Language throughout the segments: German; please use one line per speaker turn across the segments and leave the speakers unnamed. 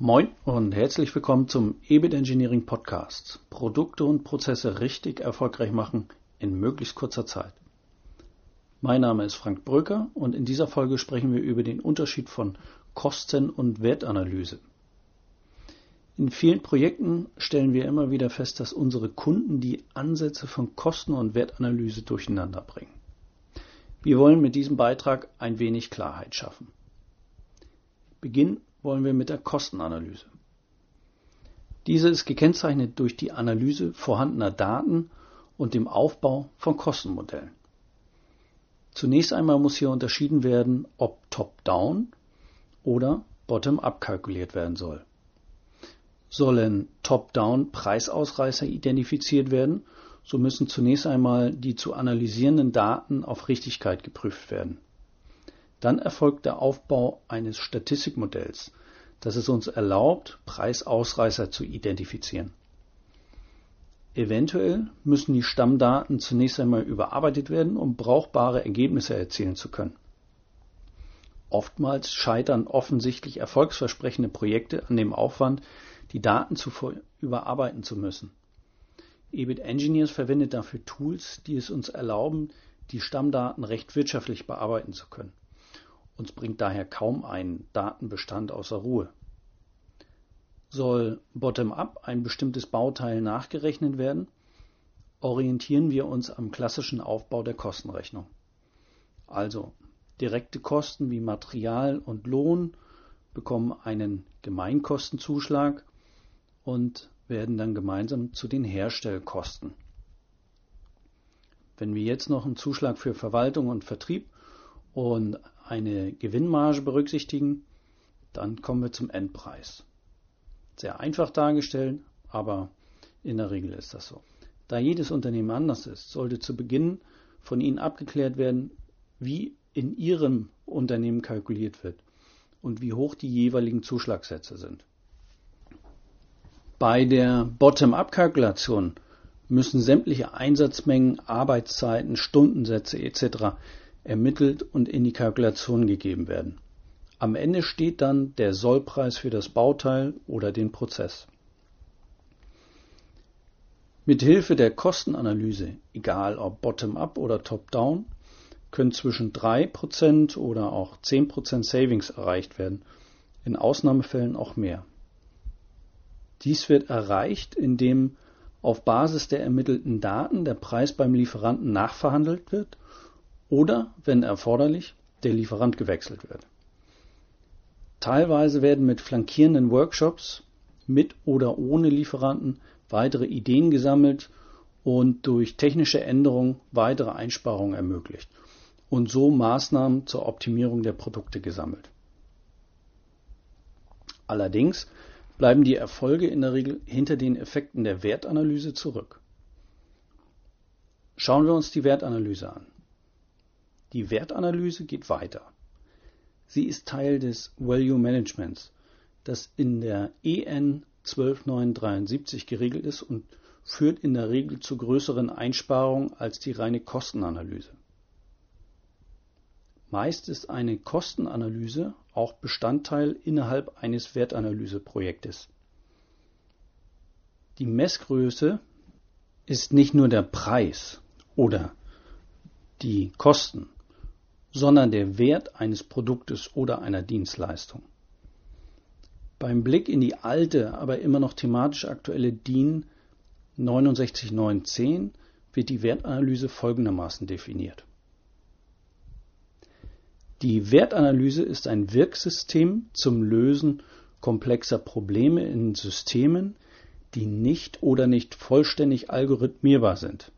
Moin und herzlich willkommen zum EBIT Engineering Podcast. Produkte und Prozesse richtig erfolgreich machen in möglichst kurzer Zeit. Mein Name ist Frank Bröker und in dieser Folge sprechen wir über den Unterschied von Kosten- und Wertanalyse. In vielen Projekten stellen wir immer wieder fest, dass unsere Kunden die Ansätze von Kosten- und Wertanalyse durcheinander bringen. Wir wollen mit diesem Beitrag ein wenig Klarheit schaffen. Beginnen wollen wir mit der Kostenanalyse. Diese ist gekennzeichnet durch die Analyse vorhandener Daten und dem Aufbau von Kostenmodellen. Zunächst einmal muss hier unterschieden werden, ob top-down oder bottom-up kalkuliert werden soll. Sollen top-down Preisausreißer identifiziert werden, so müssen zunächst einmal die zu analysierenden Daten auf Richtigkeit geprüft werden. Dann erfolgt der Aufbau eines Statistikmodells, das es uns erlaubt, Preisausreißer zu identifizieren. Eventuell müssen die Stammdaten zunächst einmal überarbeitet werden, um brauchbare Ergebnisse erzielen zu können. Oftmals scheitern offensichtlich erfolgsversprechende Projekte an dem Aufwand, die Daten zuvor überarbeiten zu müssen. EBIT Engineers verwendet dafür Tools, die es uns erlauben, die Stammdaten recht wirtschaftlich bearbeiten zu können. Uns bringt daher kaum ein Datenbestand außer Ruhe. Soll bottom-up ein bestimmtes Bauteil nachgerechnet werden, orientieren wir uns am klassischen Aufbau der Kostenrechnung. Also direkte Kosten wie Material und Lohn bekommen einen Gemeinkostenzuschlag und werden dann gemeinsam zu den Herstellkosten. Wenn wir jetzt noch einen Zuschlag für Verwaltung und Vertrieb und eine Gewinnmarge berücksichtigen, dann kommen wir zum Endpreis. Sehr einfach dargestellt, aber in der Regel ist das so. Da jedes Unternehmen anders ist, sollte zu Beginn von Ihnen abgeklärt werden, wie in Ihrem Unternehmen kalkuliert wird und wie hoch die jeweiligen Zuschlagssätze sind. Bei der Bottom-up-Kalkulation müssen sämtliche Einsatzmengen, Arbeitszeiten, Stundensätze etc ermittelt und in die Kalkulation gegeben werden. Am Ende steht dann der Sollpreis für das Bauteil oder den Prozess. Mit Hilfe der Kostenanalyse, egal ob bottom-up oder top-down, können zwischen 3% oder auch 10% Savings erreicht werden, in Ausnahmefällen auch mehr. Dies wird erreicht, indem auf Basis der ermittelten Daten der Preis beim Lieferanten nachverhandelt wird oder, wenn erforderlich, der Lieferant gewechselt wird. Teilweise werden mit flankierenden Workshops mit oder ohne Lieferanten weitere Ideen gesammelt und durch technische Änderungen weitere Einsparungen ermöglicht und so Maßnahmen zur Optimierung der Produkte gesammelt. Allerdings bleiben die Erfolge in der Regel hinter den Effekten der Wertanalyse zurück. Schauen wir uns die Wertanalyse an. Die Wertanalyse geht weiter. Sie ist Teil des Value Managements, das in der EN 12973 geregelt ist und führt in der Regel zu größeren Einsparungen als die reine Kostenanalyse. Meist ist eine Kostenanalyse auch Bestandteil innerhalb eines Wertanalyseprojektes. Die Messgröße ist nicht nur der Preis oder die Kosten, sondern der Wert eines Produktes oder einer Dienstleistung. Beim Blick in die alte, aber immer noch thematisch aktuelle DIN 69910 wird die Wertanalyse folgendermaßen definiert. Die Wertanalyse ist ein Wirksystem zum Lösen komplexer Probleme in Systemen, die nicht oder nicht vollständig algorithmierbar sind.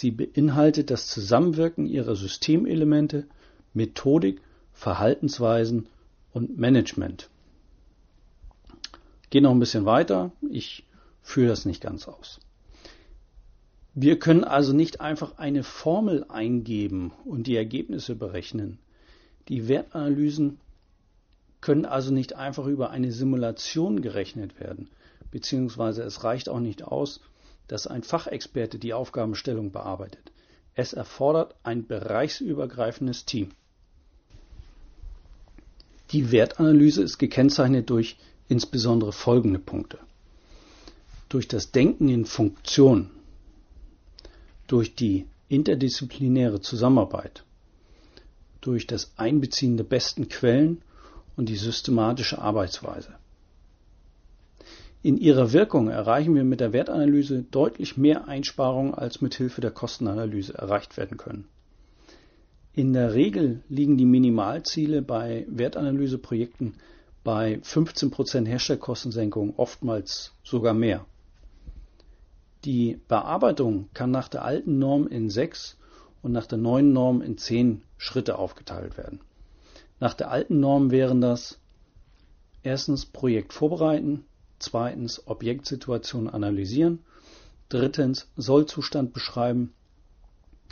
Sie beinhaltet das Zusammenwirken ihrer Systemelemente, Methodik, Verhaltensweisen und Management. Gehe noch ein bisschen weiter. Ich führe das nicht ganz aus. Wir können also nicht einfach eine Formel eingeben und die Ergebnisse berechnen. Die Wertanalysen können also nicht einfach über eine Simulation gerechnet werden, beziehungsweise es reicht auch nicht aus, dass ein Fachexperte die Aufgabenstellung bearbeitet. Es erfordert ein bereichsübergreifendes Team. Die Wertanalyse ist gekennzeichnet durch insbesondere folgende Punkte. Durch das Denken in Funktion, durch die interdisziplinäre Zusammenarbeit, durch das Einbeziehen der besten Quellen und die systematische Arbeitsweise. In ihrer Wirkung erreichen wir mit der Wertanalyse deutlich mehr Einsparungen, als mit Hilfe der Kostenanalyse erreicht werden können. In der Regel liegen die Minimalziele bei Wertanalyseprojekten bei 15% Herstellkostensenkung, oftmals sogar mehr. Die Bearbeitung kann nach der alten Norm in sechs und nach der neuen Norm in zehn Schritte aufgeteilt werden. Nach der alten Norm wären das erstens Projekt vorbereiten, zweitens Objektsituation analysieren, drittens Sollzustand beschreiben,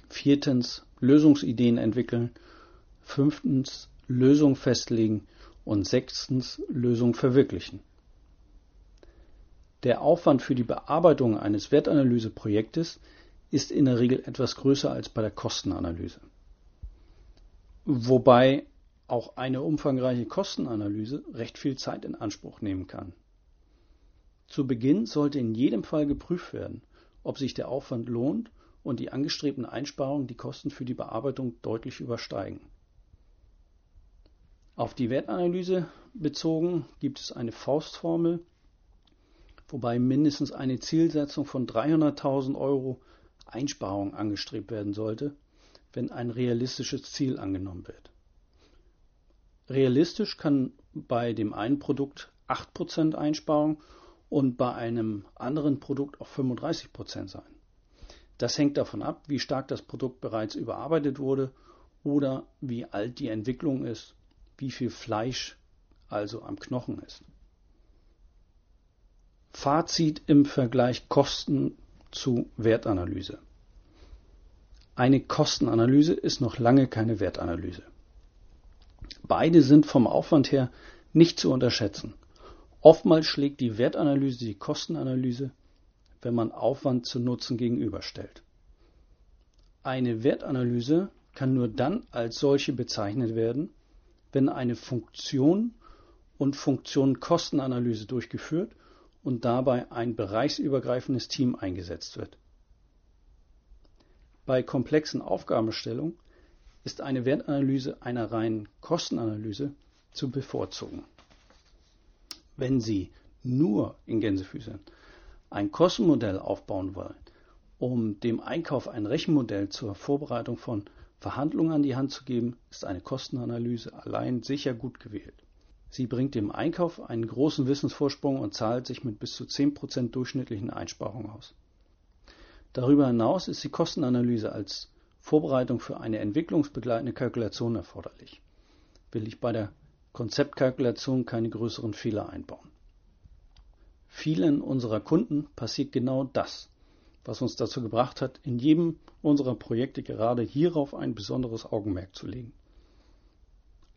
viertens Lösungsideen entwickeln, fünftens Lösung festlegen und sechstens Lösung verwirklichen. Der Aufwand für die Bearbeitung eines Wertanalyseprojektes ist in der Regel etwas größer als bei der Kostenanalyse. Wobei auch eine umfangreiche Kostenanalyse recht viel Zeit in Anspruch nehmen kann. Zu Beginn sollte in jedem Fall geprüft werden, ob sich der Aufwand lohnt und die angestrebten Einsparungen die Kosten für die Bearbeitung deutlich übersteigen. Auf die Wertanalyse bezogen gibt es eine Faustformel, wobei mindestens eine Zielsetzung von 300.000 Euro Einsparung angestrebt werden sollte, wenn ein realistisches Ziel angenommen wird. Realistisch kann bei dem einen Produkt 8% Einsparung und bei einem anderen Produkt auch 35 Prozent sein. Das hängt davon ab, wie stark das Produkt bereits überarbeitet wurde oder wie alt die Entwicklung ist, wie viel Fleisch also am Knochen ist. Fazit im Vergleich Kosten zu Wertanalyse. Eine Kostenanalyse ist noch lange keine Wertanalyse. Beide sind vom Aufwand her nicht zu unterschätzen. Oftmals schlägt die Wertanalyse die Kostenanalyse, wenn man Aufwand zu Nutzen gegenüberstellt. Eine Wertanalyse kann nur dann als solche bezeichnet werden, wenn eine Funktion und Funktion-Kostenanalyse durchgeführt und dabei ein bereichsübergreifendes Team eingesetzt wird. Bei komplexen Aufgabenstellungen ist eine Wertanalyse einer reinen Kostenanalyse zu bevorzugen. Wenn Sie nur in Gänsefüßern ein Kostenmodell aufbauen wollen, um dem Einkauf ein Rechenmodell zur Vorbereitung von Verhandlungen an die Hand zu geben, ist eine Kostenanalyse allein sicher gut gewählt. Sie bringt dem Einkauf einen großen Wissensvorsprung und zahlt sich mit bis zu 10% durchschnittlichen Einsparungen aus. Darüber hinaus ist die Kostenanalyse als Vorbereitung für eine entwicklungsbegleitende Kalkulation erforderlich. Will ich bei der Konzeptkalkulation keine größeren Fehler einbauen. Vielen unserer Kunden passiert genau das, was uns dazu gebracht hat, in jedem unserer Projekte gerade hierauf ein besonderes Augenmerk zu legen.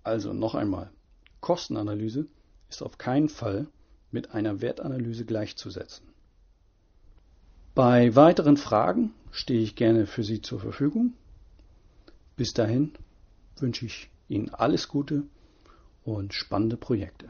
Also noch einmal, Kostenanalyse ist auf keinen Fall mit einer Wertanalyse gleichzusetzen. Bei weiteren Fragen stehe ich gerne für Sie zur Verfügung. Bis dahin wünsche ich Ihnen alles Gute und spannende Projekte.